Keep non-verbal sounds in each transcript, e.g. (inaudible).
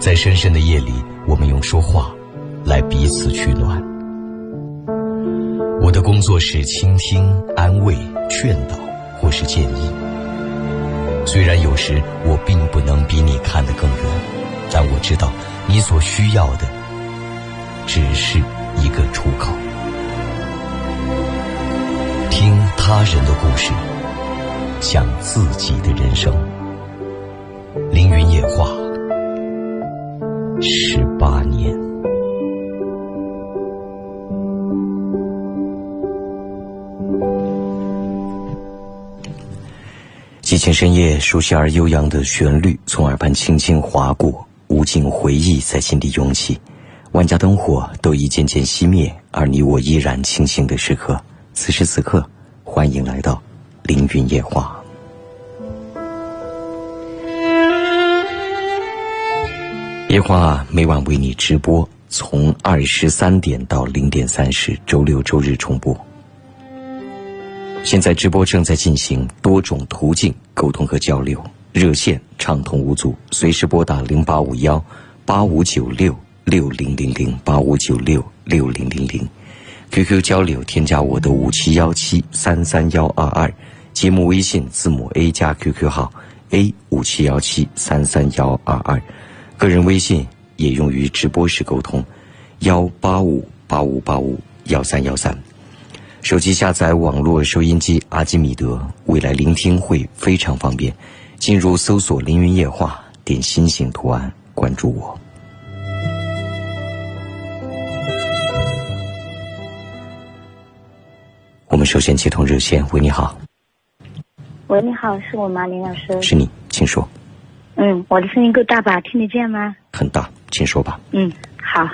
在深深的夜里，我们用说话来彼此取暖。我的工作是倾听、安慰、劝导，或是建议。虽然有时我并不能比你看得更远，但我知道你所需要的只是一个出口。听他人的故事，讲自己的人生。凌云野话，十八年。激情深夜，熟悉而悠扬的旋律从耳畔轻轻划过，无尽回忆在心底涌起。万家灯火都已渐渐熄灭，而你我依然清醒的时刻。此时此刻，欢迎来到凌云夜话。夜话每晚为你直播，从二十三点到零点三十，周六周日重播。现在直播正在进行，多种途径沟通和交流，热线畅通无阻，随时拨打零八五幺八五九六六零零零八五九六六零零零，QQ 交流添加我的五七幺七三三幺二二，节目微信字母 A 加 QQ 号 A 五七幺七三三幺二二，个人微信也用于直播时沟通，幺八五八五八五幺三幺三。手机下载网络收音机阿基米德，未来聆听会非常方便。进入搜索“凌云夜话”，点心形图案关注我。我们首先接通热线，喂，你好。喂，你好，是我吗，林老师？是你，请说。嗯，我的声音够大吧？听得见吗？很大，请说吧。嗯，好，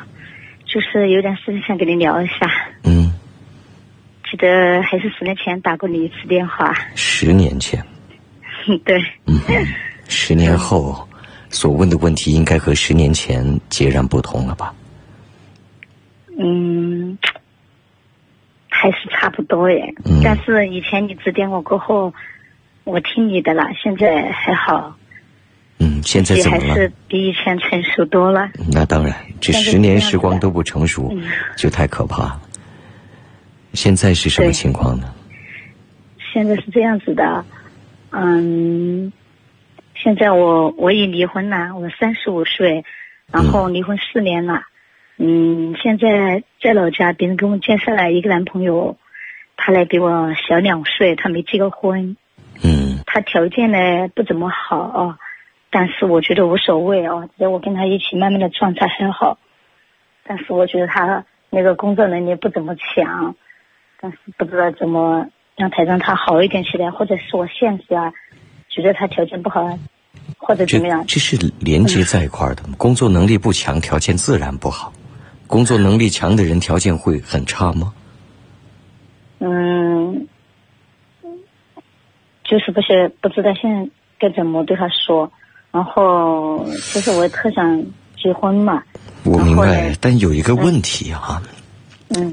就是有点事情想跟你聊一下。嗯。记得还是十年前打过你一次电话。十年前。(laughs) 对。嗯，十年后所问的问题应该和十年前截然不同了吧？嗯，还是差不多耶。嗯。但是以前你指点我过后，我听你的了，现在还好。嗯，现在怎么了？还是比以前成熟多了。那当然，这十年时光都不成熟，就太可怕了。现在是什么情况呢？现在是这样子的，嗯，现在我我已离婚了，我三十五岁，然后离婚四年了，嗯，现在在老家，别人给我介绍了一个男朋友，他来比我小两岁，他没结过婚，嗯，他条件呢不怎么好，但是我觉得无所谓哦，只要我跟他一起慢慢的状态很好，但是我觉得他那个工作能力不怎么强。但是不知道怎么让他让他好一点起来，或者是我现实啊，觉得他条件不好，或者怎么样？这是连接在一块儿的。工作能力不强，条件自然不好。工作能力强的人，条件会很差吗？嗯，就是不是不知道现在该怎么对他说。然后，其实我也特想结婚嘛。我明白，但有一个问题哈。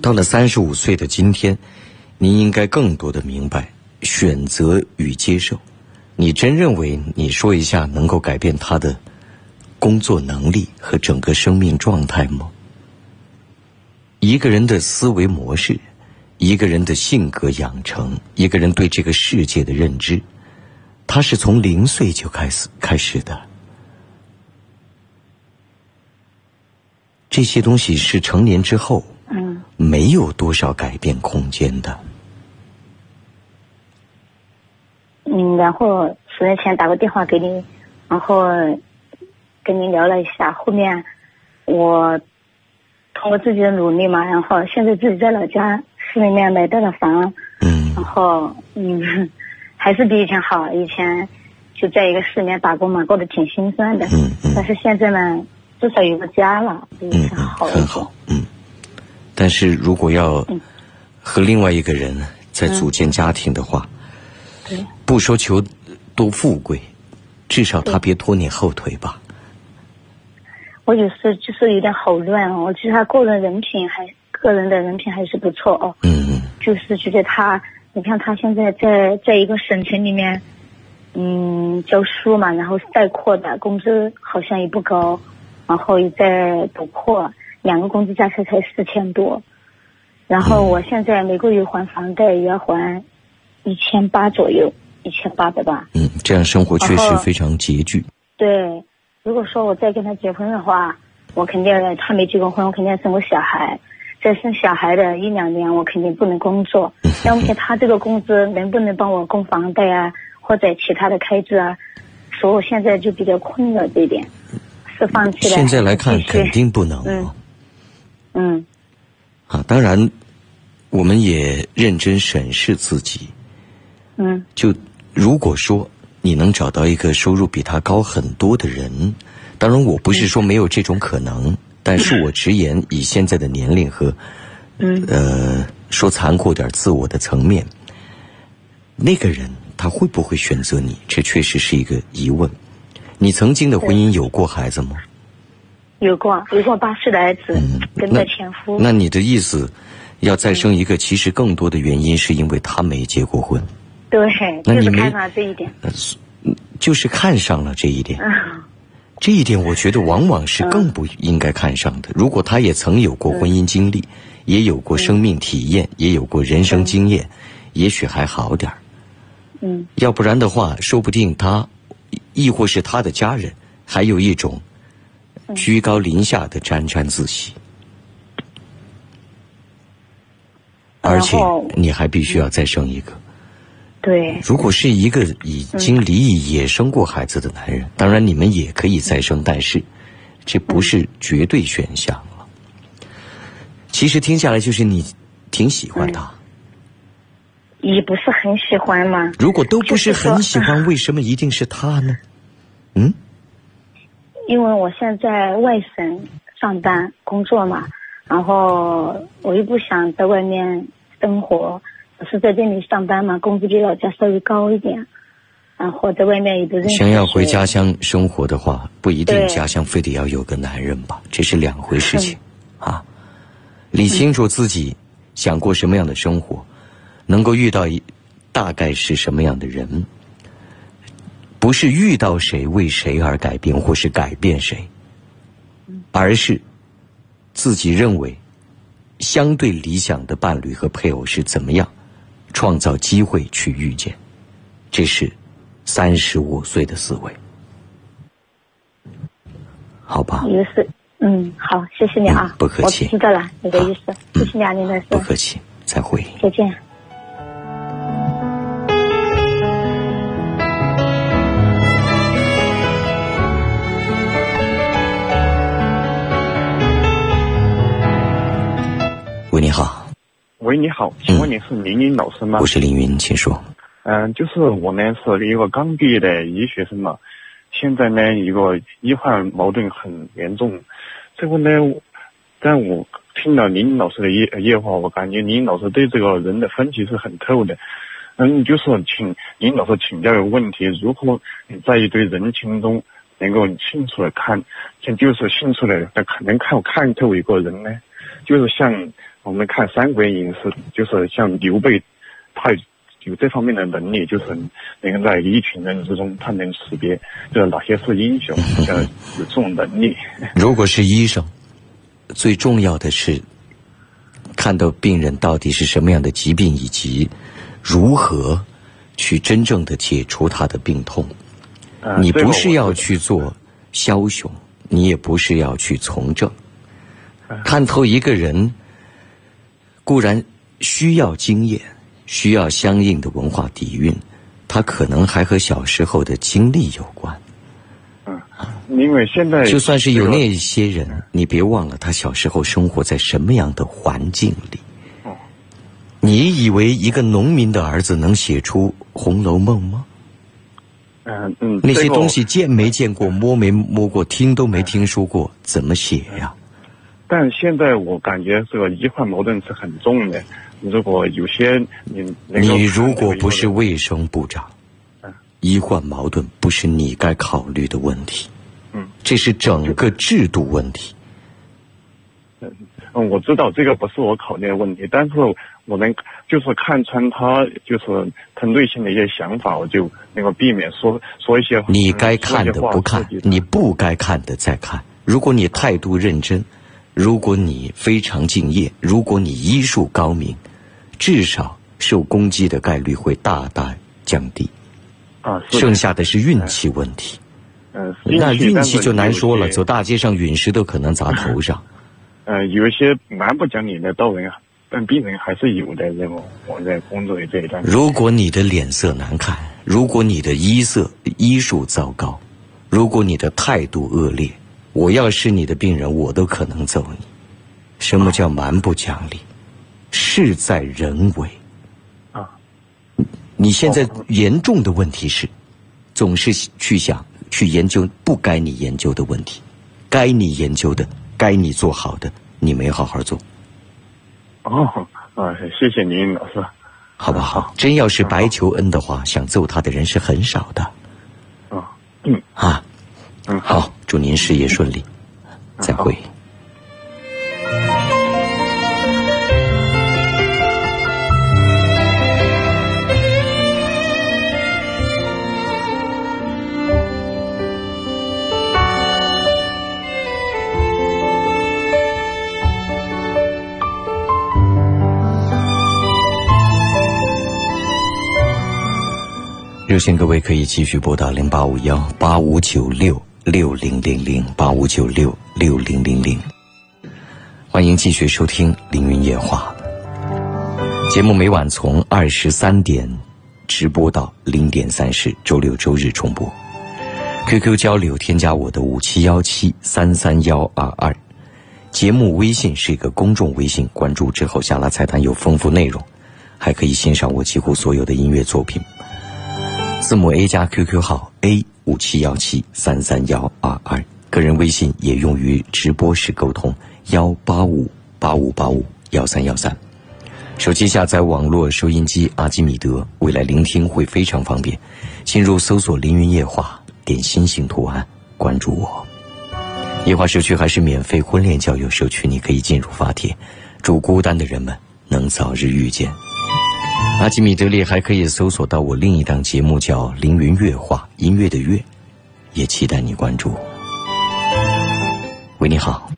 到了三十五岁的今天，您应该更多的明白选择与接受。你真认为你说一下能够改变他的工作能力和整个生命状态吗？一个人的思维模式，一个人的性格养成，一个人对这个世界的认知，他是从零岁就开始开始的。这些东西是成年之后。嗯没有多少改变空间的。嗯，然后十年前打个电话给你，然后跟您聊了一下。后面我通过自己的努力嘛，然后现在自己在老家市里面买到了房。嗯。然后嗯，还是比以前好。以前就在一个市里面打工嘛，过得挺心酸的。嗯嗯。但是现在呢，至少有个家了，比以前好很好。嗯。但是如果要和另外一个人再组建家庭的话，不说求多富贵，至少他别拖你后腿吧。我有时就是有点好乱哦，我觉得他个人人品还个人的人品还是不错哦。嗯嗯。就是觉得他，你看他现在在在一个省城里面，嗯，教书嘛，然后是带课的，工资好像也不高，然后也在补课，两个工资加起来才四千多，然后我现在每个月还房贷也要还一千八左右，一千八百吧。嗯，这样生活确实非常拮据。对，如果说我再跟他结婚的话，我肯定他没结过婚，我肯定要生个小孩。在生小孩的一两年，我肯定不能工作。(laughs) 那目前他这个工资能不能帮我供房贷啊，或者其他的开支啊？所以我现在就比较困扰这一点，是放弃了。现在来看，肯定不能。嗯。嗯。啊，当然，我们也认真审视自己。嗯。就如果说你能找到一个收入比他高很多的人，当然我不是说没有这种可能。但恕我直言，以现在的年龄和，嗯，呃，说残酷点，自我的层面，那个人他会不会选择你？这确实是一个疑问。你曾经的婚姻有过孩子吗？有过，有过八岁的儿子，跟着前夫。那你的意思，要再生一个，其实更多的原因是因为他没结过婚。对，就是看上这一点。就是看上了这一点。嗯。这一点我觉得往往是更不应该看上的。如果他也曾有过婚姻经历，也有过生命体验，也有过人生经验，也许还好点儿。嗯。要不然的话，说不定他，亦或是他的家人，还有一种居高临下的沾沾自喜。而且你还必须要再生一个。对，如果是一个已经离异也生过孩子的男人，当然你们也可以再生，但是这不是绝对选项了。其实听下来就是你挺喜欢他，也不是很喜欢嘛。如果都不是很喜欢，为什么一定是他呢？嗯？因为我现在外省上班工作嘛，然后我又不想在外面生活。是在这里上班嘛，工资比老家稍微高一点，啊，或在外面也都认识。想要回家乡生活的话，不一定家乡非得要有个男人吧，这是两回事情，啊，理清楚自己想过什么样的生活，能够遇到一大概是什么样的人，不是遇到谁为谁而改变或是改变谁，而是自己认为相对理想的伴侣和配偶是怎么样。创造机会去遇见，这是三十五岁的思维，好吧？嗯，好，谢谢你啊，不客气，我知道了你的意思，谢谢你啊，林老师，不客气，再会，再见。喂，你好。喂，你好，请问你是林云老师吗？我是凌云，请说。嗯，就是我呢是一个刚毕业的医学生嘛，现在呢一个医患矛盾很严重。这个呢，但我听了林老师的夜夜话，我感觉林老师对这个人的分析是很透的。嗯，就是请林老师请教一个问题：如何在一堆人群中能够清楚的看，就是清楚的看能看看透一个人呢？就是像。我们看《三国演义》是，就是像刘备，他有这方面的能力，就是能够在一群人之中，他能识别，就是哪些是英雄，呃，有这种能力。如果是医生，最重要的是看到病人到底是什么样的疾病，以及如何去真正的解除他的病痛。你不是要去做枭雄，你也不是要去从政，看透一个人。固然需要经验，需要相应的文化底蕴，他可能还和小时候的经历有关。嗯，因为现在就算是有那些人，你别忘了他小时候生活在什么样的环境里。哦，你以为一个农民的儿子能写出《红楼梦》吗？嗯嗯，那些东西见没见过，摸没摸过，听都没听说过，怎么写呀？但现在我感觉这个医患矛盾是很重的。如果有些你你如果不是卫生部长，医患矛盾不是你该考虑的问题。嗯，这是整个制度问题。嗯嗯，我知道这个不是我考虑的问题，但是我能就是看穿他就是针对性的一些想法，我就能够避免说说一些你该看的不看，你不该看的再看。如果你态度认真，如果你非常敬业，如果你医术高明，至少受攻击的概率会大大降低。啊，剩下的是运气问题。嗯，那运气就难说了，走大街上陨石都可能砸头上。(laughs) 呃，有一些蛮不讲理的道人啊，但病人还是有的。这个我在工作的这一段，如果你的脸色难看，如果你的医色医术糟糕，如果你的态度恶劣，我要是你的病人，我都可能揍你。什么叫蛮不讲理？事在人为。啊，你现在严重的问题是，总是去想去研究不该你研究的问题，该你研究的，该你做好的，你没好好做，哦，啊，谢谢您老师。好不好？真要是白求恩的话，想揍他的人是很少的啊，嗯啊。嗯，好，祝您事业顺利，再会。热线各位可以继续拨打零八五幺八五九六六零零零八五九六六零零零，欢迎继续收听《凌云夜话》节目，每晚从二十三点直播到零点三十，周六周日重播。QQ 交流添加我的五七幺七三三幺二二，节目微信是一个公众微信，关注之后下拉菜单有丰富内容，还可以欣赏我几乎所有的音乐作品。字母 A 加 QQ 号 A 五七幺七三三幺二二，个人微信也用于直播时沟通幺八五八五八五幺三幺三。手机下载网络收音机阿基米德，未来聆听会非常方便。进入搜索“凌云夜话”，点心形图案，关注我。夜话社区还是免费婚恋交友社区，你可以进入发帖，祝孤单的人们能早日遇见。阿基米德里还可以搜索到我另一档节目，叫《凌云乐话》，音乐的乐，也期待你关注。喂，你好。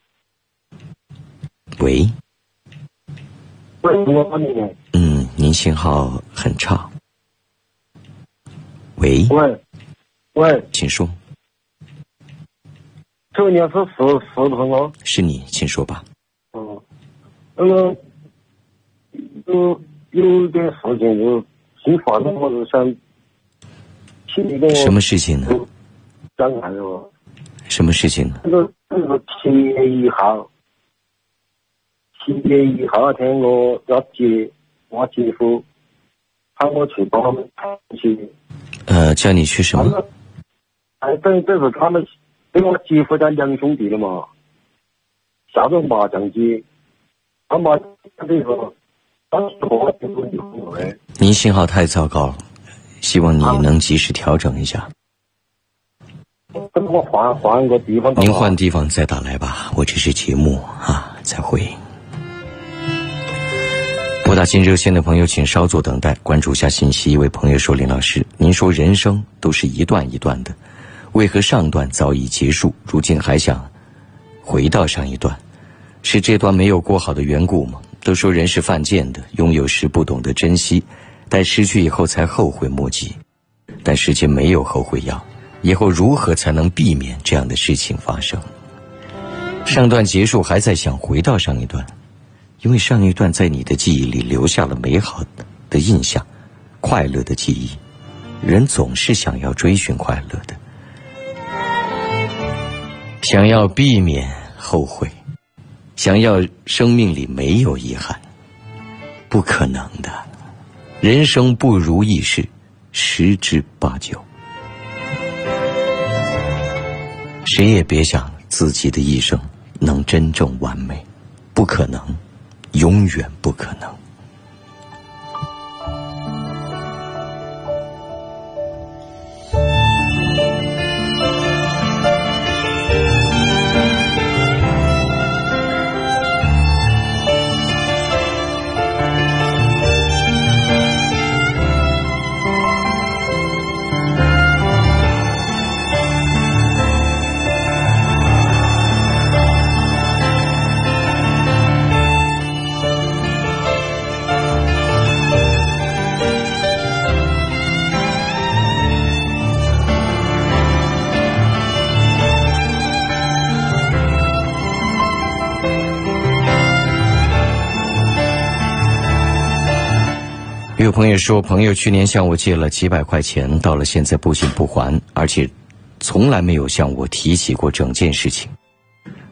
喂，喂。嗯，您信号很差。喂，喂，喂，请说，这个你是石石头吗？是你，请说吧。哦，那个有一点事情就新发生，我就想请什么事情呢？讲看的吧。什么事情呢？那个那个七月一号，七月一号那天我要接我姐夫，喊我去帮他们谈去。呃，叫你去什么？哎，等等是他们跟我姐夫家两兄弟的嘛，下个麻将机，他麻将这个，当时我姐夫就说的，您信号太糟糕了，希望你能及时调整一下。跟我换换个地方。您换地方再打来吧，我这是节目啊，再会。拨打新热线的朋友，请稍作等待，关注下信息。一位朋友说：“林老师，您说人生都是一段一段的，为何上段早已结束，如今还想回到上一段？是这段没有过好的缘故吗？都说人是犯贱的，拥有时不懂得珍惜，待失去以后才后悔莫及。但世间没有后悔药。”以后如何才能避免这样的事情发生？上段结束还在想回到上一段，因为上一段在你的记忆里留下了美好的印象，快乐的记忆。人总是想要追寻快乐的，想要避免后悔，想要生命里没有遗憾，不可能的。人生不如意事十之八九。谁也别想自己的一生能真正完美，不可能，永远不可能。有朋友说，朋友去年向我借了几百块钱，到了现在不仅不还，而且从来没有向我提起过整件事情。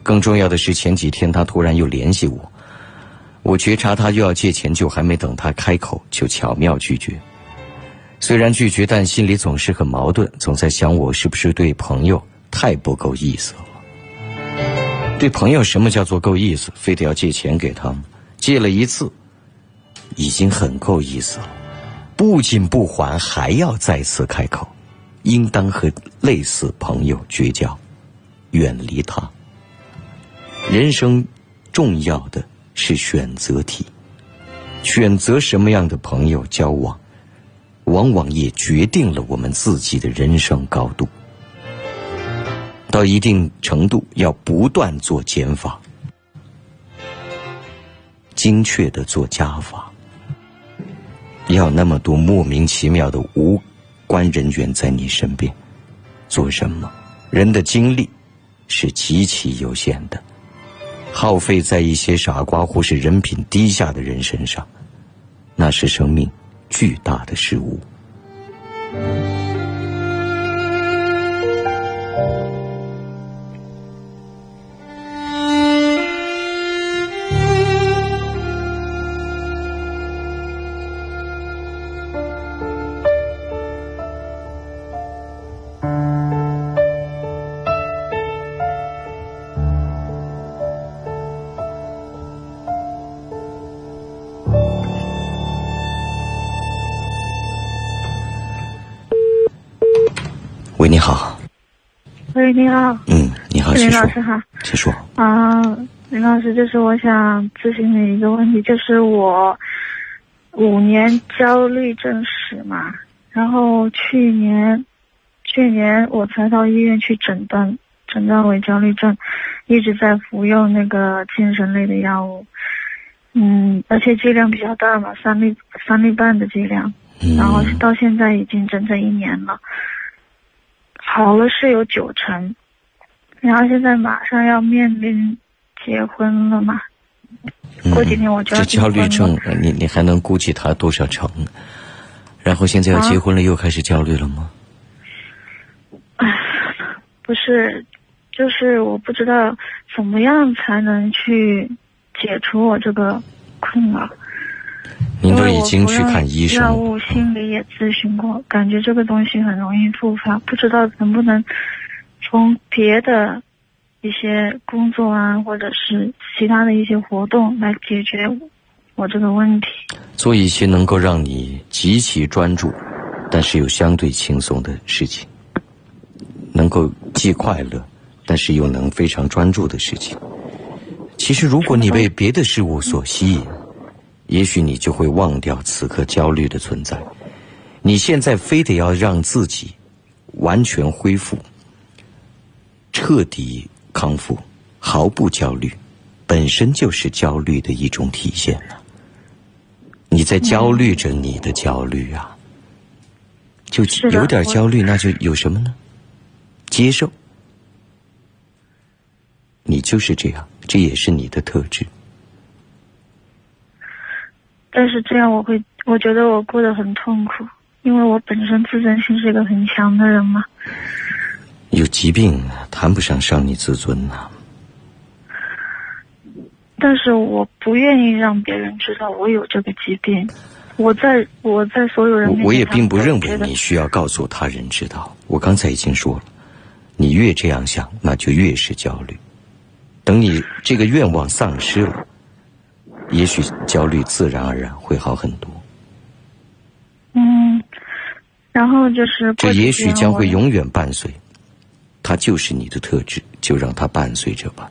更重要的是，前几天他突然又联系我，我觉察他又要借钱，就还没等他开口，就巧妙拒绝。虽然拒绝，但心里总是很矛盾，总在想我是不是对朋友太不够意思了。对朋友，什么叫做够意思？非得要借钱给他吗？借了一次，已经很够意思了。不仅不还，还要再次开口，应当和类似朋友绝交，远离他。人生重要的是选择题，选择什么样的朋友交往，往往也决定了我们自己的人生高度。到一定程度，要不断做减法，精确的做加法。要那么多莫名其妙的无关人员在你身边，做什么？人的精力是极其有限的，耗费在一些傻瓜或是人品低下的人身上，那是生命巨大的失误。老师好。请说。啊，林老师，就是我想咨询你一个问题，就是我五年焦虑症史嘛，然后去年去年我才到医院去诊断，诊断为焦虑症，一直在服用那个精神类的药物，嗯，而且剂量比较大嘛，三粒三粒半的剂量，嗯然后到现在已经整整一年了，好了是有九成，然后现在马上要面临结婚了嘛，过几天我就要嗯这焦虑症你你还能估计他多少成？然后现在要啊结婚了，又开始焦虑了吗？不是，就是我不知道怎么样才能去解除我这个困扰。您都已经去看医生药物心理也咨询过，感觉这个东西很容易复发，不知道能不能从别的一些工作啊，或者是其他的一些活动来解决我这个问题。做一些能够让你极其专注，但是又相对轻松的事情，能够既快乐，但是又能非常专注的事情。其实，如果你被别的事物所吸引，也许你就会忘掉此刻焦虑的存在。你现在非得要让自己完全恢复、彻底康复、毫不焦虑，本身就是焦虑的一种体现了。你在焦虑着你的焦虑啊，就是有点焦虑，那就有什么呢？接受，你就是这样，这也是你的特质。但是这样我会，我觉得我过得很痛苦，因为我本身自尊心是一个很强的人嘛。有疾病谈不上伤你自尊呐、但是我不愿意让别人知道我有这个疾病。我在我在所有人面前，我我也并不认为你需要告诉他人知道。我刚才已经说了，你越这样想，那就越是焦虑。等你这个愿望丧失了，也许焦虑自然而然会好很多。嗯，然后就是这也许将会永远伴随，它就是你的特质，就让它伴随着吧。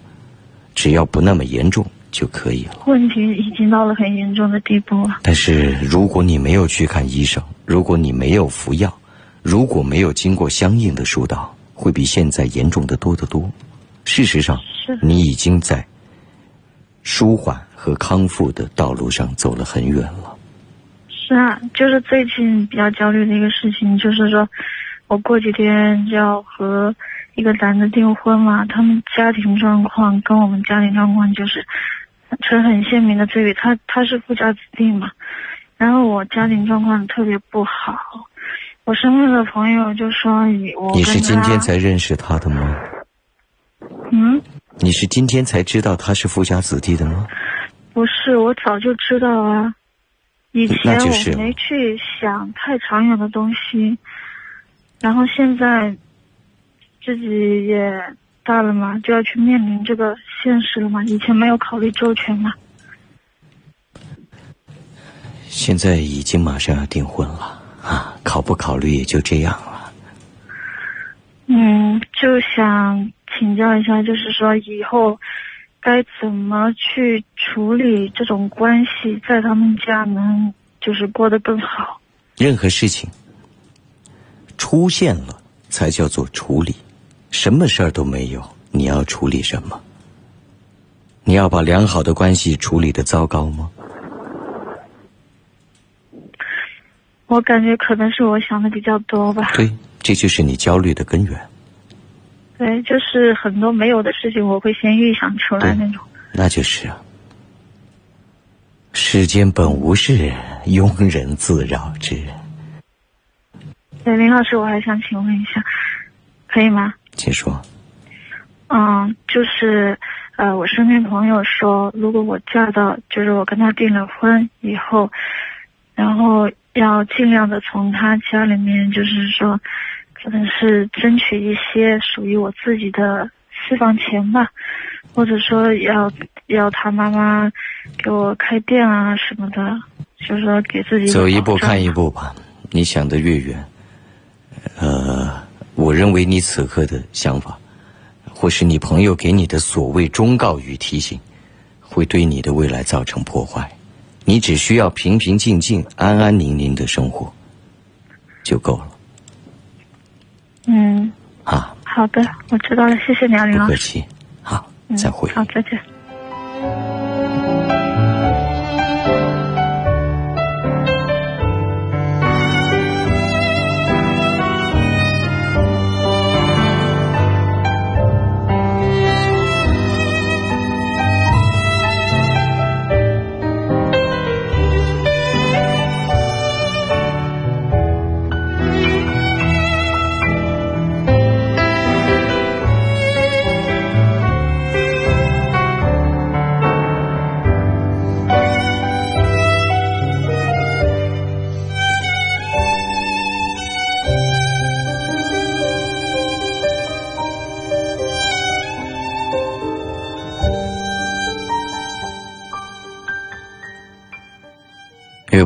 只要不那么严重就可以了。问题已经到了很严重的地步了。但是如果你没有去看医生，如果你没有服药，如果没有经过相应的疏导，会比现在严重的多得多。事实上，是你已经在舒缓和康复的道路上走了很远了。是啊，就是最近比较焦虑的一个事情，就是说我过几天就要和一个男的订婚嘛，他们家庭状况跟我们家庭状况就是成很鲜明的对比。他他是富家子弟嘛，然后我家庭状况特别不好，我身边的朋友就说你我你是今天才认识他的吗？嗯，你是今天才知道他是富家子弟的吗？不是，我早就知道啊。以前就是我没去想太长远的东西，然后现在自己也大了嘛，就要去面临这个现实了嘛。以前没有考虑周全嘛。现在已经马上要订婚了啊，考不考虑也就这样了。嗯，就想请教一下，就是说以后该怎么去处理这种关系，在他们家能就是过得更好。任何事情出现了才叫做处理，什么事儿都没有，你要处理什么？你要把良好的关系处理的糟糕吗？我感觉可能是我想的比较多吧。对，这就是你焦虑的根源。对，就是很多没有的事情，我会先预想出来那种。那就是啊，世间本无事，庸人自扰之。对，林老师，我还想请问一下，可以吗？请说。嗯，就是呃，我身边朋友说，如果我嫁到，就是我跟他订了婚以后，然后要尽量的从他家里面，就是说，可能是争取一些属于我自己的私房钱吧，或者说要要他妈妈给我开店啊什么的，就是说给自己走一步看一步吧。你想的越远，呃，我认为你此刻的想法，或是你朋友给你的所谓忠告与提醒，会对你的未来造成破坏。你只需要平平静静、安安宁宁的生活就够了嗯，啊！好的，我知道了，谢谢你啊，林老师。不客气，好，嗯再会。好，再见。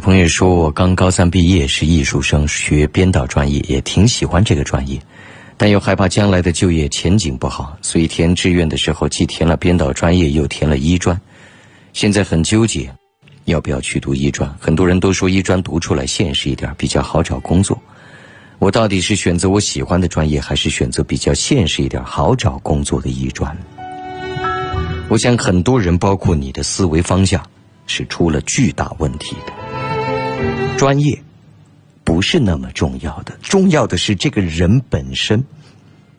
朋友说我刚高三毕业，是艺术生，学编导专业，也挺喜欢这个专业，但又害怕将来的就业前景不好，所以填志愿的时候既填了编导专业，又填了医专，现在很纠结，要不要去读医专？很多人都说医专读出来现实一点，比较好找工作。我到底是选择我喜欢的专业，还是选择比较现实一点、好找工作的医专？我想很多人，包括你的思维方向，是出了巨大问题的。专业不是那么重要的，重要的是这个人本身，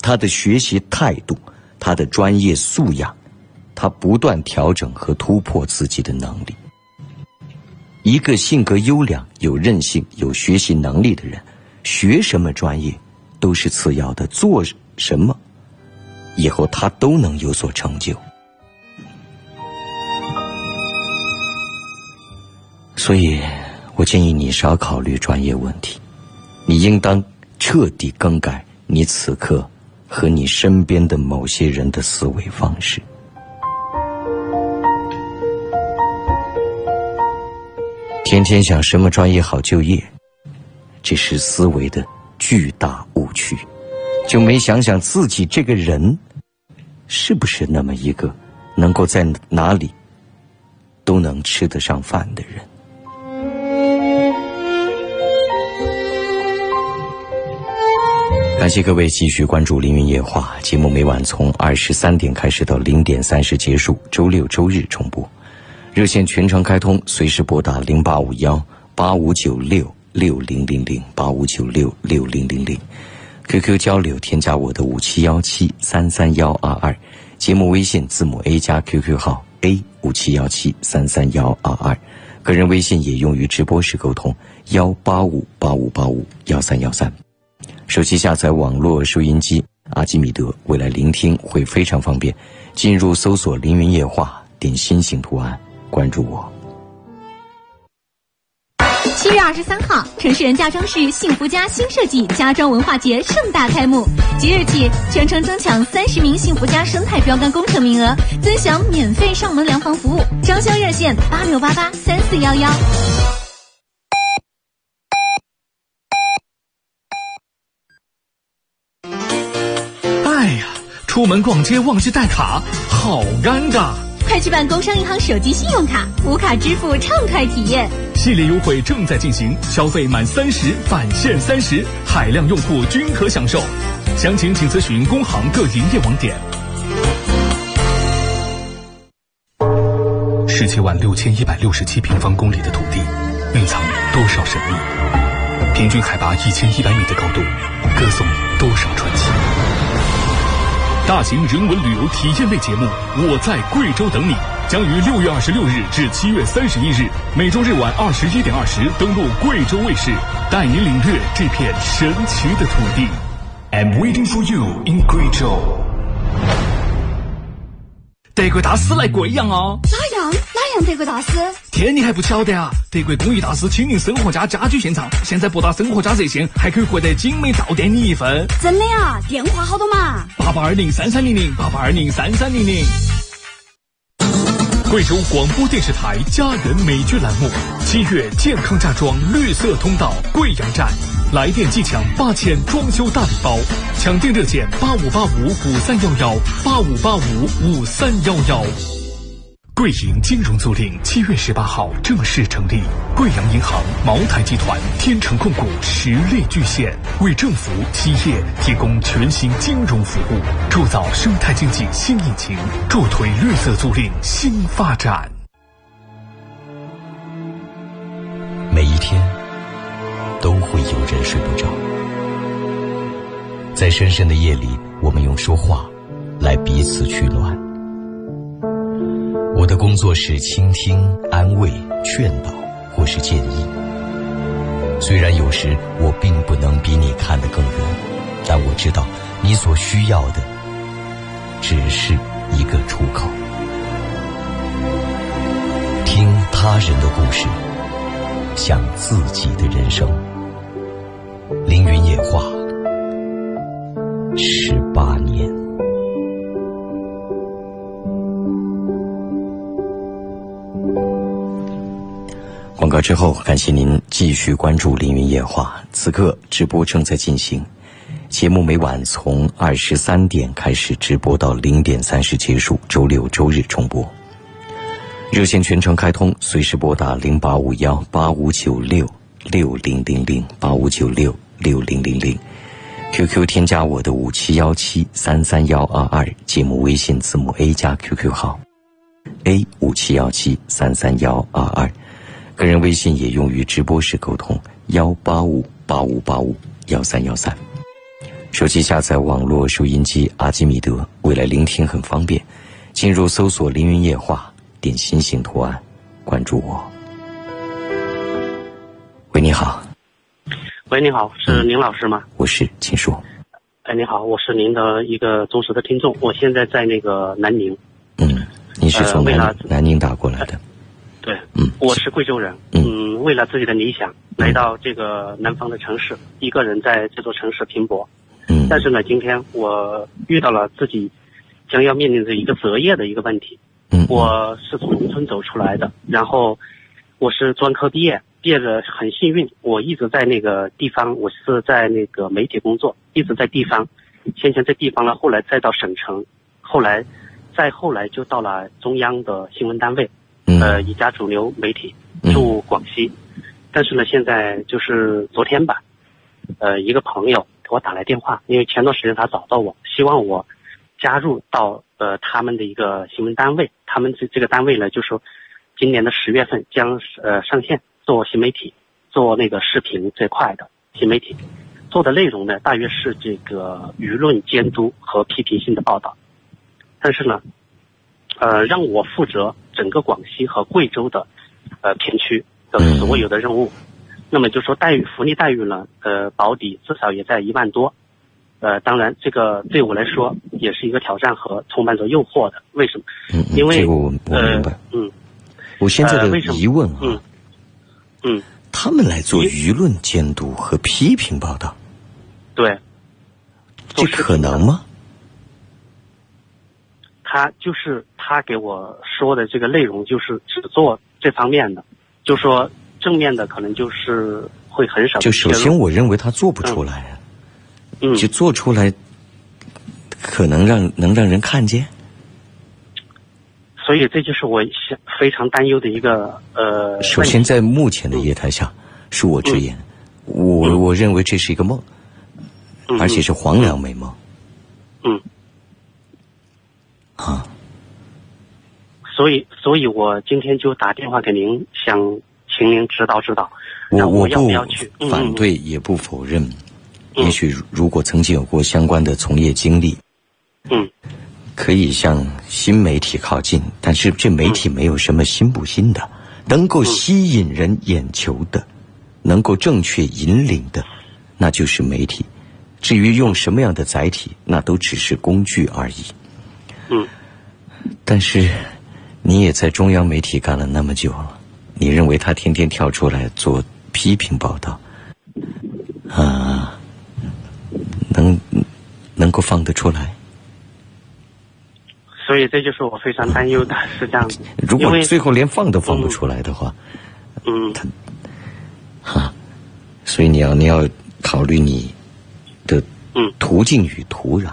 他的学习态度，他的专业素养，他不断调整和突破自己的能力。一个性格优良、有韧性、有学习能力的人，学什么专业都是次要的，做什么以后他都能有所成就。所以，我建议你少考虑专业问题，你应当彻底更改你此刻和你身边的某些人的思维方式。天天想什么专业好就业，这是思维的巨大误区，就没想想自己这个人是不是那么一个能够在哪里都能吃得上饭的人。感谢各位继续关注《凌云夜话》节目，每晚从二十三点开始到零点三十结束，周六周日重播。热线全程开通，随时拨打零八五幺八五九六六零零零八五九六六零零零。QQ 交流，添加我的五七幺七三三幺二二。节目微信字母 A 加 QQ 号 A 五七幺七三三幺二二。个人微信也用于直播时沟通，幺八五八五八五幺三幺三。手机下载网络收音机阿基米德，未来聆听会非常方便。进入搜索“凌云夜话”，点心形图案，关注我。七月二十三号，城市人家装饰幸福家新设计家装文化节盛大开幕。即日起，全程争抢三十名幸福家生态标杆工程名额，尊享免费上门量房服务。装修热线：八六八八三四幺幺。出门逛街忘记带卡，好尴尬！快去办工商银行手机信用卡，无卡支付畅快体验。系列优惠正在进行，消费满三十返现三十，海量用户均可享受。详情请咨询工行各营业网点。十七万六千一百六十七平方公里的土地，蕴藏多少神秘？平均海拔一千一百米的高度，歌颂多少传奇？大型人文旅游体验类节目《我在贵州等你》将于六月二十六日至七月三十一日，每周日晚二十一点二十登陆贵州卫视，带你领略这片神奇的土地。I'm waiting for you in 贵州。德国大师来贵阳哦！哪样哪样德国大师？天，你还不晓得啊？德国工艺大师亲临生活家家居现场，现在拨打生活家热线还可以获得精美到店礼一份。真的呀？电话好多嘛？八八二零三三零零，八八二零三三零零。贵州广播电视台家人美居栏目，七月健康家装绿色通道贵阳站，来电即抢八千装修大礼包，抢订热线八五八五五三幺幺八五八五五三幺幺。贵银金融租赁七月十八号正式成立，贵阳银行、茅台集团、天成控股实力巨献，为政府、企业提供全新金融服务，铸造生态经济新引擎，助推绿色租赁新发展。每一天都会有人睡不着，在深深的夜里，我们用说话来彼此取暖。我的工作是倾听、安慰、劝导或是建议。虽然有时我并不能比你看得更远，但我知道你所需要的只是一个出口。听他人的故事，像自己的人生。凌云夜话，十八年。广告之后，感谢您继续关注凌云夜话。此刻直播正在进行，节目每晚从二十三点开始直播到零点三十结束，周六周日重播。热线全程开通，随时拨打零八五幺八五九六六零零零八五九六六零零零。QQ 添加我的五七幺七三三幺二二，节目微信字母 A 加 QQ 号 A 五七幺七三三幺二二。个人微信也用于直播时沟通，幺八五八五八五幺三幺三。手机下载网络收音机阿基米德，未来聆听很方便。进入搜索“凌云夜话”，点心形图案，关注我。喂，你好。喂，你好，是宁老师吗？我是，请说。哎，你好，我是您的一个忠实的听众，我现在在那个南宁。嗯，你是从南、呃、南宁打过来的？对，嗯，我是贵州人，嗯，为了自己的理想来到这个南方的城市，一个人在这座城市拼搏，嗯，但是呢，今天我遇到了自己将要面临着一个择业的一个问题，嗯，我是从农村走出来的，然后我是专科毕业，毕业的很幸运，我一直在那个地方，我是在那个媒体工作，一直在地方，先前在地方了，后来再到省城，后来再后来就到了中央的新闻单位。呃，一家主流媒体驻广西，但是呢，现在就是昨天吧，呃，一个朋友给我打来电话，因为前段时间他找到我，希望我加入到呃他们的一个新闻单位，他们这这个单位呢，就说今年的十月份将呃上线做新媒体，做那个视频这块的新媒体，做的内容呢，大约是这个舆论监督和批评性的报道，但是呢。呃，让我负责整个广西和贵州的呃片区的所有的任务。那么就说待遇福利待遇呢，呃，保底至少也在一万多。呃，当然这个对我来说也是一个挑战和充满着诱惑的。为什么？嗯，因为这个我我明白。嗯，我现在的疑问啊，嗯嗯，他们来做舆论监督和批评报道，对，这可能吗？他就是他给我说的这个内容，就是只做这方面的，就说正面的可能就是会很少。就首先，我认为他做不出来啊，嗯，就做出来，可能让能让人看见。所以这就是我想非常担忧的一个呃。首先，在目前的业态下，恕我直言，我我认为这是一个梦，嗯而且是黄粱美梦。嗯。啊。所以，所以我今天就打电话给您，想请您指导指导。我我我要不要去？嗯反对，也不否认。也许如果曾经有过相关的从业经历，嗯，可以向新媒体靠近，但是这媒体没有什么新不新的，能够吸引人眼球的，能够正确引领的，那就是媒体。至于用什么样的载体，那都只是工具而已。嗯。但是，你也在中央媒体干了那么久了，你认为他天天跳出来做批评报道，啊，能能够放得出来？所以这就是我非常担忧的，是这样子。如果最后连放都放不出来的话，嗯，他哈，所以你要你要考虑你的嗯途径与土壤，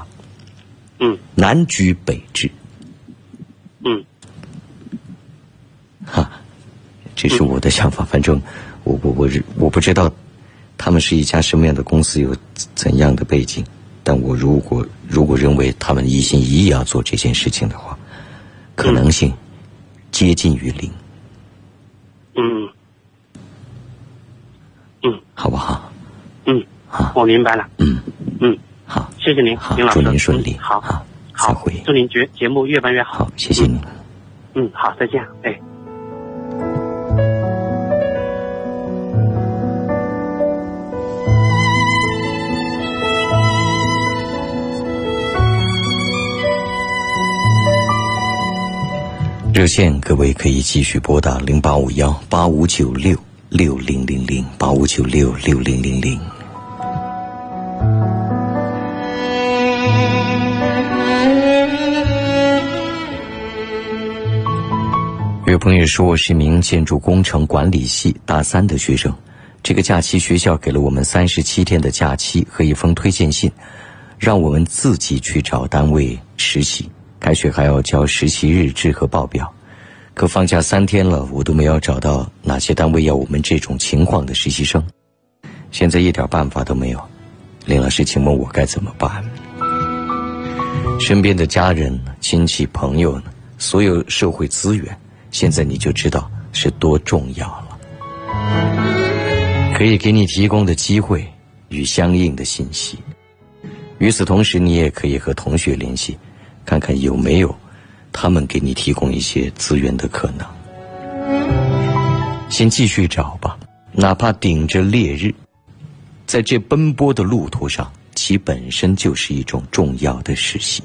嗯南居北至，嗯哈，这是我的想法。反正我我我我不知道他们是一家什么样的公司，有怎样的背景。但我如果如果认为他们一心一意要做这件事情的话，可能性接近于零，嗯嗯，好不好？嗯，好，我明白了。嗯嗯，好，谢谢您，好。祝您顺利好，好再会。祝您节节目越办越好。好，谢谢您。嗯，好，再见。哎。热线，各位可以继续拨打零八五幺八五九六六零零零八五九六六零零零。有朋友说我是一名建筑工程管理系大三的学生，这个假期学校给了我们三十七天的假期和一封推荐信，让我们自己去找单位实习。开学还要交实习日志和报表，可放假三天了，我都没有找到哪些单位要我们这种情况的实习生，现在一点办法都没有。林老师，请问我该怎么办？身边的家人、亲戚、朋友呢？所有社会资源，现在你就知道是多重要了。可以给你提供的机会与相应的信息。与此同时，你也可以和同学联系。看看有没有他们给你提供一些资源的可能。先继续找吧，哪怕顶着烈日，在这奔波的路途上，其本身就是一种重要的实习。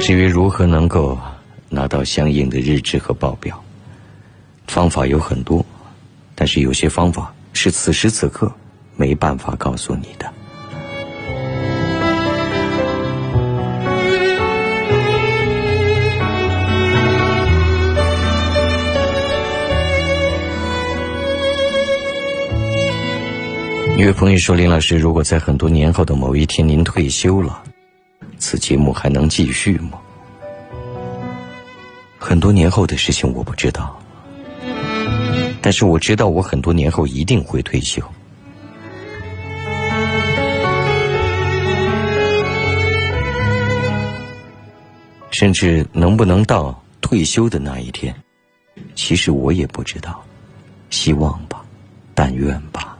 至于如何能够拿到相应的日志和报表，方法有很多，但是有些方法是此时此刻。没办法告诉你的。一位朋友说：“林老师，如果在很多年后的某一天您退休了，此节目还能继续吗？”很多年后的事情我不知道，但是我知道我很多年后一定会退休。甚至能不能到退休的那一天？其实我也不知道。希望吧但愿吧。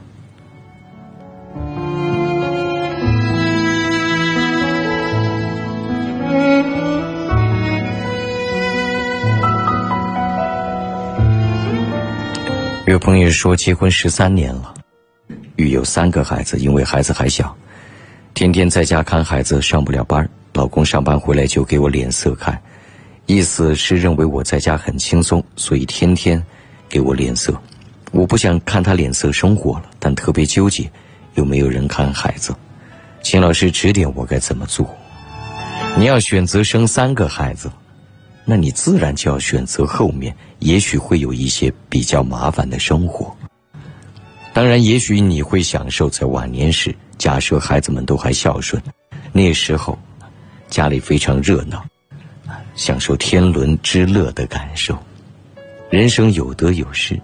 有朋友说结婚十三年了育有三个孩子因为孩子还小天天在家看孩子上不了班老公上班回来就给我脸色看，意思是认为我在家很轻松，所以天天给我脸色。我不想看他脸色生活了，但特别纠结，又没有人看孩子。秦老师指点我该怎么做。你要选择生三个孩子，那你自然就要选择后面，也许会有一些比较麻烦的生活。当然，也许你会享受在晚年时，假设孩子们都还孝顺，那时候家里非常热闹，享受天伦之乐的感受。人生有得有失。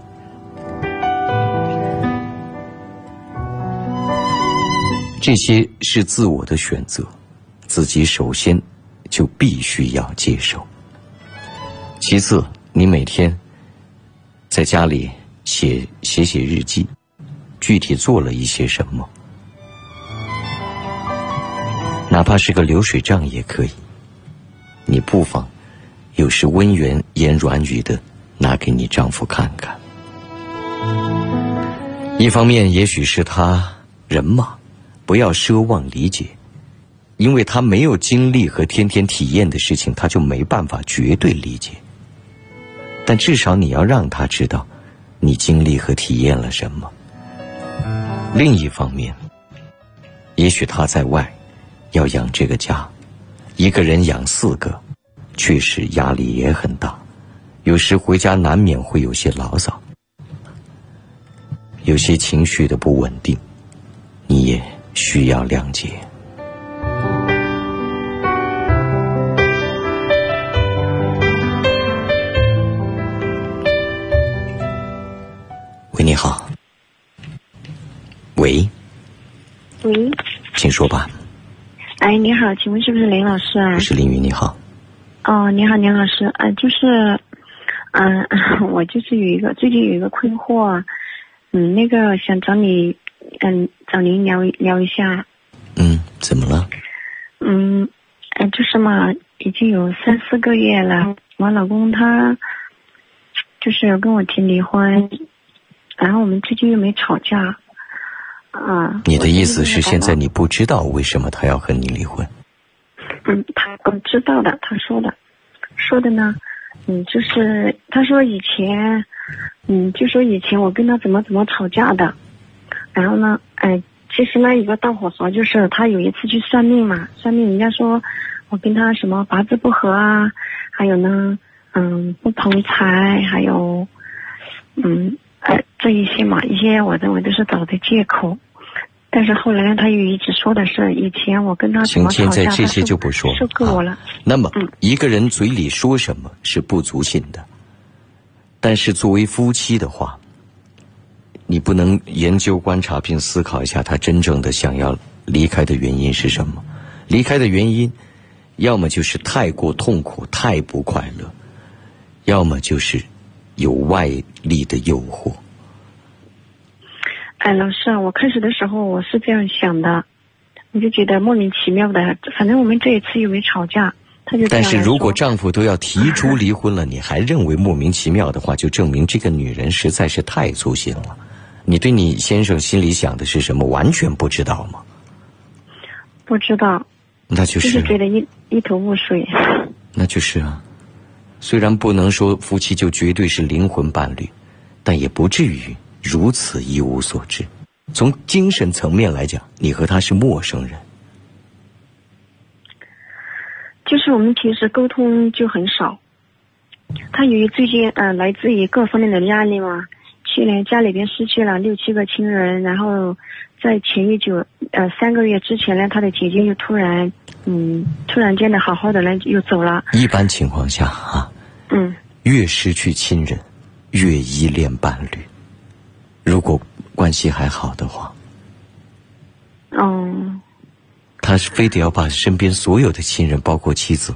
这些是自我的选择，自己首先就必须要接受。其次，你每天在家里写写写日记，具体做了一些什么，哪怕是个流水账也可以。你不妨有时温言言软语的拿给你丈夫看看。一方面，也许是他人嘛。不要奢望理解，因为他没有经历和天天体验的事情，他就没办法绝对理解。但至少你要让他知道，你经历和体验了什么。另一方面，也许他在外要养这个家，一个人养四个，确实压力也很大，有时回家难免会有些牢骚，有些情绪的不稳定，你也。需要谅解。喂，你好。喂。喂。请说吧。哎，你好，请问是不是林老师啊？我是林云，你好。哦，你好，林老师，啊，就是，嗯，(laughs) 我就是有一个最近有一个困惑，嗯，那个想找你。嗯，找您聊聊一下。嗯，怎么了？嗯，哎，就是嘛，已经有三四个月了。我老公他就是跟我提离婚，然后我们最近又没吵架。啊。你的意思是现在你不知道为什么他要和你离婚？嗯，他我知道的，他说的，说的呢，嗯，就是他说以前，嗯，就说以前我跟他怎么怎么吵架的。然后呢，哎，其实呢，一个导火索就是他有一次去算命嘛，算命人家说我跟他什么八字不合啊，还有呢，嗯，不同财，还有，嗯，呃，这一些嘛，一些我认为都是找的借口。但是后来他又一直说的是以前我跟他怎么吵架，现在这些就不说了。那么，一个人嘴里说什么是不足信的，但是作为夫妻的话。你不能研究、观察并思考一下他真正的想要离开的原因是什么？离开的原因，要么就是太过痛苦、太不快乐，要么就是有外力的诱惑。哎，老师，我开始的时候我是这样想的，我就觉得莫名其妙的。反正我们这一次又没吵架，他就但是如果丈夫都要提出离婚了，你还认为莫名其妙的话，就证明这个女人实在是太粗心了。你对你先生心里想的是什么？完全不知道吗？不知道，那就是觉得一一头雾水。(laughs) 那就是啊，虽然不能说夫妻就绝对是灵魂伴侣，但也不至于如此一无所知。从精神层面来讲，你和他是陌生人。就是我们平时沟通就很少，他由于最近呃来自于各方面的压力嘛。去年家里边失去了六七个亲人，然后在前一九呃三个月之前呢，他的姐姐又突然嗯突然间的好好的呢又走了。一般情况下啊，嗯，越失去亲人，越依恋伴侣。如果关系还好的话，嗯，他是非得要把身边所有的亲人，包括妻子，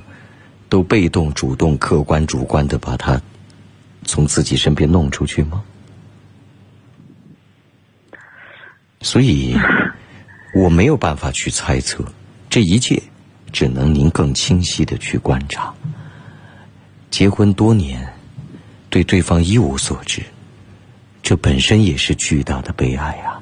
都被动、主动、客观、主观的把他从自己身边弄出去吗？所以，我没有办法去猜测，这一切只能您更清晰的去观察。结婚多年，对对方一无所知，这本身也是巨大的悲哀啊。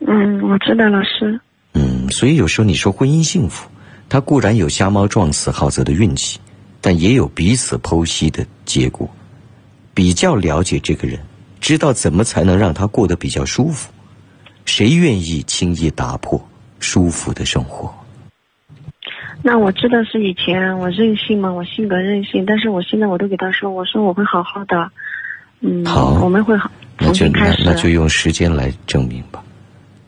嗯，我知道，老师。嗯，所以有时候你说婚姻幸福，它固然有瞎猫撞死耗子的运气，但也有彼此剖析的结果，比较了解这个人，知道怎么才能让他过得比较舒服。谁愿意轻易打破舒服的生活？那我知道是以前我任性嘛，我性格任性，但是我现在我都给他说，我说我会好好的，嗯，好，我们会好那就那。那就用时间来证明吧，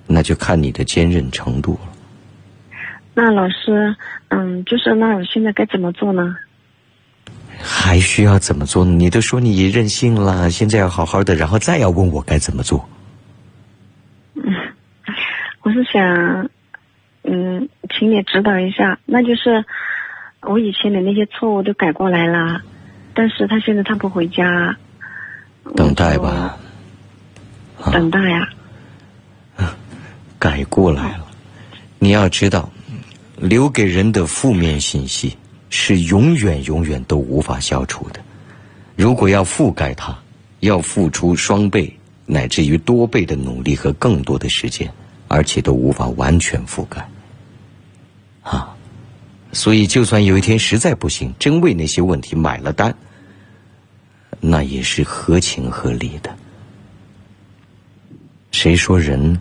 那就看你的坚韧程度了。那老师，嗯，就是那我现在该怎么做呢？还需要怎么做呢？你都说你任性了，现在要好好的，然后再要问我该怎么做。嗯 (laughs) 我是想，嗯，请你指导一下，那就是我以前的那些错误都改过来了，但是他现在他不回家，等待吧，等待呀、改过来了。你要知道，留给人的负面信息是永远永远都无法消除的。如果要覆盖它，要付出双倍乃至于多倍的努力和更多的时间，而且都无法完全覆盖。啊，所以就算有一天实在不行，真为那些问题买了单，那也是合情合理的。谁说人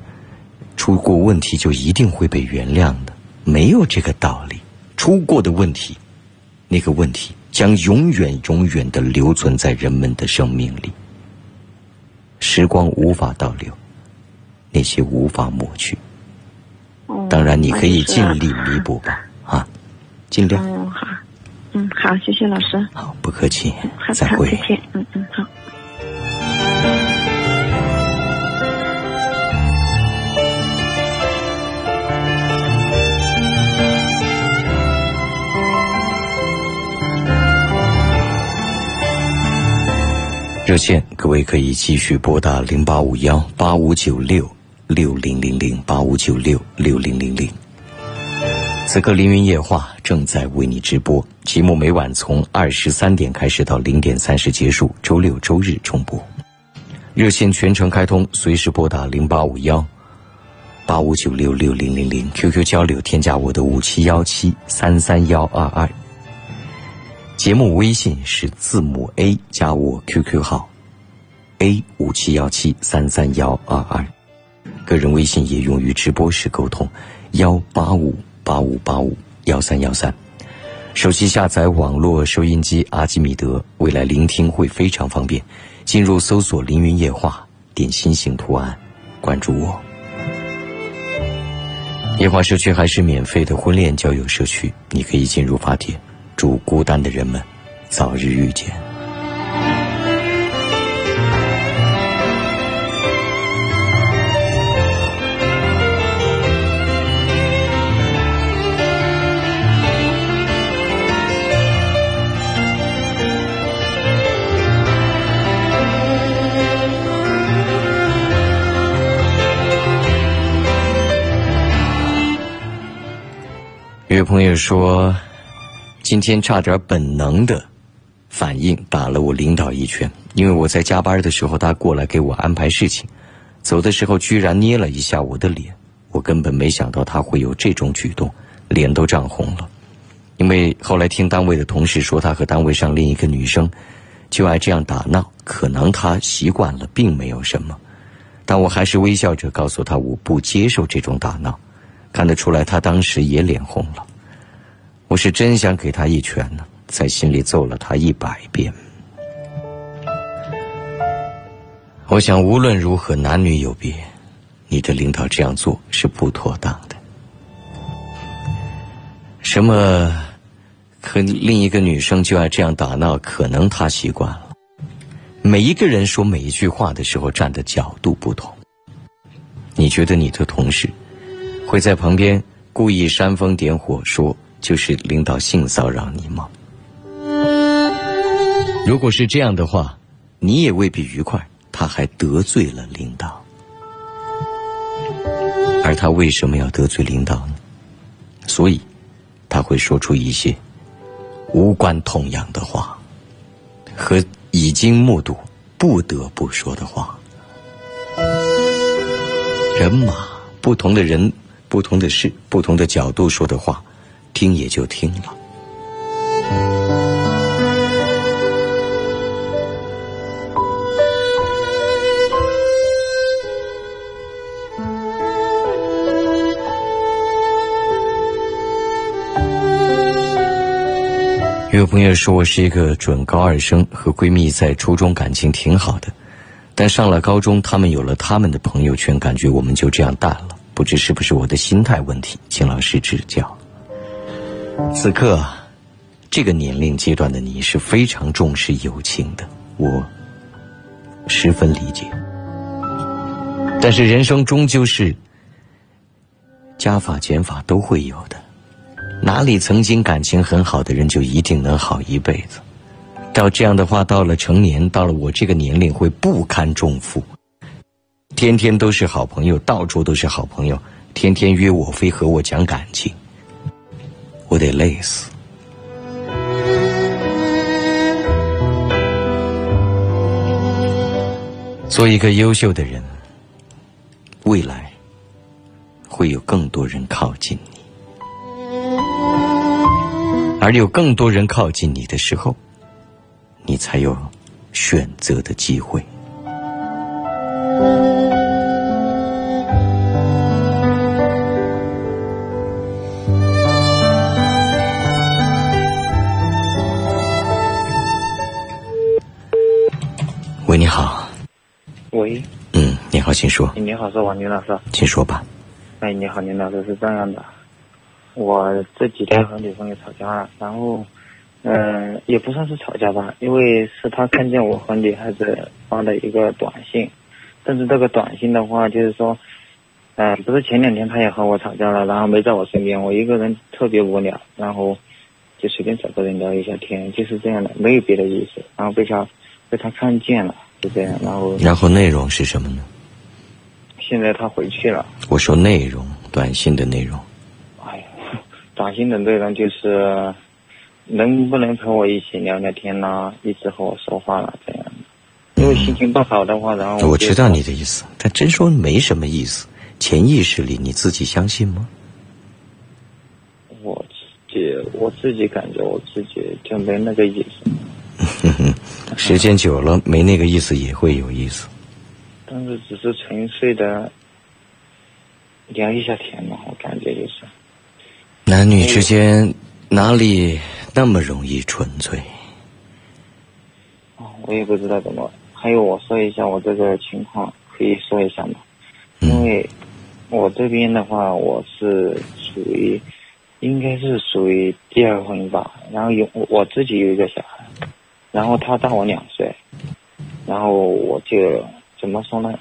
出过问题就一定会被原谅的？没有这个道理。出过的问题，那个问题将永远永远的留存在人们的生命里。时光无法倒流，那些无法抹去。哦当然，你可以尽力弥补吧，啊，尽量。嗯，好，嗯，好，谢谢老师。好，不客气好，，再会，。再见。嗯嗯，好。热线，各位可以继续拨打零八五幺八五九六六零零零八五九六六零零零。此刻凌云夜话正在为你直播，节目每晚从二十三点开始到零点三十结束，周六周日重播。热线全程开通，随时拨打零八五幺八五九六六零零零，QQ 交流添加我的五七幺七三三幺二二。节目微信是字母 A 加我 QQ 号 A 五七幺七三三幺二二，个人微信也用于直播时沟通，幺八五八五八五幺三幺三。手机下载网络收音机阿基米德，未来聆听会非常方便。进入搜索“凌云夜话”，点心形图案，关注我。夜话社区还是免费的婚恋交友社区，你可以进入发帖。祝孤单的人们早日遇见。有位朋友说，今天差点本能的反应打了我领导一拳，因为我在加班的时候，他过来给我安排事情，走的时候居然捏了一下我的脸，我根本没想到他会有这种举动，脸都涨红了。因为后来听单位的同事说，他和单位上另一个女生就爱这样打闹，可能他习惯了，并没有什么。但我还是微笑着告诉他，我不接受这种打闹。看得出来，他当时也脸红了。我是真想给他一拳呢，在心里揍了他一百遍。我想无论如何，男女有别，你的领导这样做是不妥当的。什么和另一个女生就爱这样打闹，可能他习惯了。每一个人说每一句话的时候站的角度不同。你觉得你的同事会在旁边故意煽风点火说就是领导性骚扰你吗？如果是这样的话，你也未必愉快，他还得罪了领导。而他为什么要得罪领导呢？所以他会说出一些无关痛痒的话，和已经目睹不得不说的话。人嘛，不同的人、不同的事、不同的角度说的话，听也就听了。有朋友说我是一个准高二生，和闺蜜在初中感情挺好的，但上了高中，他们有了他们的朋友圈，感觉我们就这样淡了。不知是不是我的心态问题，请老师指教。此刻，这个年龄阶段的你是非常重视友情的，我十分理解。但是人生终究是加法减法都会有的。哪里曾经感情很好的人就一定能好一辈子？照这样的话，到了成年，到了我这个年龄，会不堪重负。天天都是好朋友，到处都是好朋友，天天约我非和我讲感情，我得累死。做一个优秀的人，未来会有更多人靠近你。而有更多人靠近你的时候，你才有选择的机会。喂，你好。喂。嗯，你好，请说。你好，是王林老师。请说吧。哎，你好，林老师，是这样的。我这几天和女朋友吵架了，然后，嗯，也不算是吵架吧，因为是他看见我和女孩子发的一个短信，但是这个短信的话，就是说，嗯，不是前两天他也和我吵架了，然后没在我身边，我一个人特别无聊，然后就随便找个人聊一下天，就是这样的，没有别的意思，然后被他被他看见了，就这样，然后然后内容是什么呢？现在他回去了。我说内容，短信的内容。哎呀短信的内容就是，能不能陪我一起聊聊天呢？一直和我说话了这样。因为心情不好的话，然后我知道你的意思，但真说没什么意思。潜意识里你自己相信吗？我自己我自己感觉我自己就没那个意思。(laughs) 时间久了没那个意思也会有意思。但是只是纯粹的聊一下天嘛，我感觉就是。男女之间哪里那么容易纯粹？哦，我也不知道怎么。还有，我说一下我这个情况，可以说一下吗？因为我这边的话，我是属于，应该是属于第二婚吧。然后有我自己有一个小孩，然后他大我两岁，然后我就怎么说呢？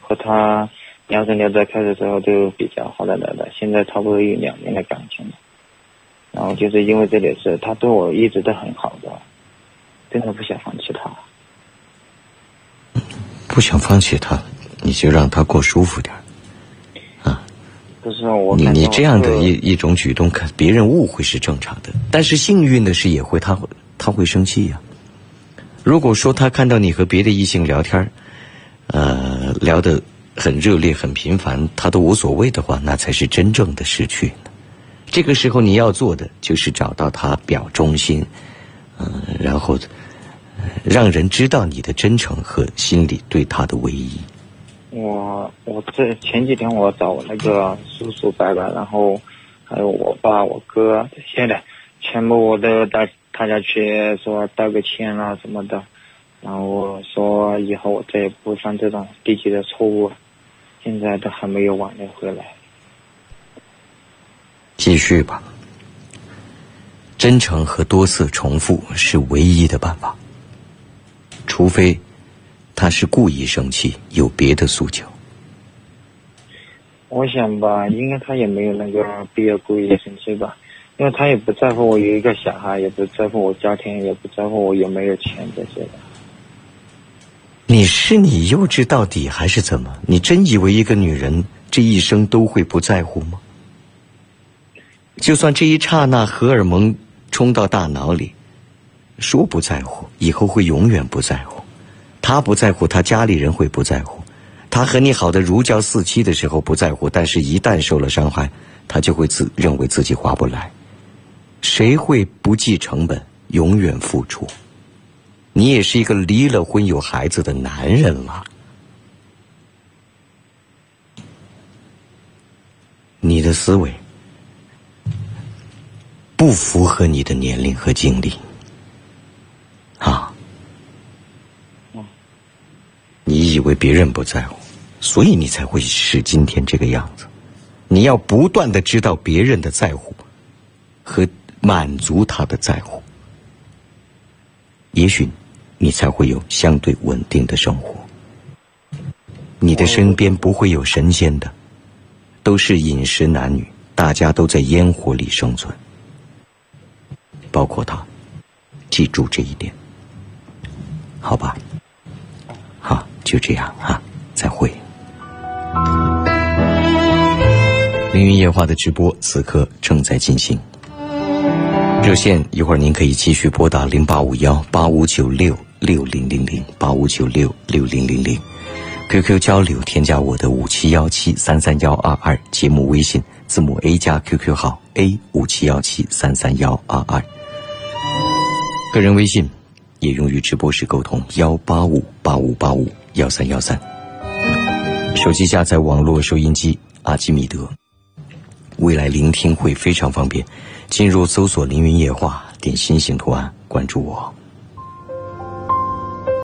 和他。聊着聊着，开始之后就比较好的来了，现在差不多有两年的感情了。然后就是因为这点事，他对我一直都很好的，真的不想放弃他。不想放弃他，你就让他过舒服点啊。不是我。你你这样的一一种举动，看别人误会是正常的，但是幸运的是，也会他会他会生气呀。如果说他看到你和别的异性聊天呃，聊的。很热烈、很频繁，他都无所谓的话，那才是真正的失去。这个时候你要做的就是找到他表忠心，嗯，然后让人知道你的真诚和心里对他的唯一。我我这前几天我找我那个叔叔伯伯，然后还有我爸、我哥这些的，全部我都带他家去说道个歉啊什么的，然后说以后我再也不犯这种低级的错误。现在都还没有挽留回来，继续吧。真诚和多次重复是唯一的办法，除非他是故意生气，有别的诉求。我想吧，应该他也没有那个必要故意生气吧，因为他也不在乎我有一个小孩，也不在乎我家庭，也不在乎我有没有钱这些的。你是你幼稚到底还是怎么？你真以为一个女人这一生都会不在乎吗？就算这一刹那荷尔蒙冲到大脑里，说不在乎，以后会永远不在乎。他不在乎，他家里人会不在乎。他和你好的如胶似漆的时候不在乎，但是一旦受了伤害，他就会自认为自己划不来。谁会不计成本，永远付出？你也是一个离了婚有孩子的男人了，你的思维不符合你的年龄和经历，啊，你以为别人不在乎，所以你才会是今天这个样子。你要不断的知道别人的在乎，和满足他的在乎，也许。你才会有相对稳定的生活。你的身边不会有神仙的，都是饮食男女，大家都在烟火里生存，包括他。记住这一点，好吧？好，就这样啊，再会。凌云夜话的直播此刻正在进行。热线一会儿您可以继续拨打零八五幺八五九六。六零零零八五九六六零零零，QQ 交流添加我的五七幺七三三幺二二节目微信字母 A 加 QQ 号 A 五七幺七三三幺二二，个人微信也用于直播时沟通幺八五八五八五幺三幺三，手机下载网络收音机阿基米德，未来聆听会非常方便，进入搜索凌云夜话，点心形图案关注我。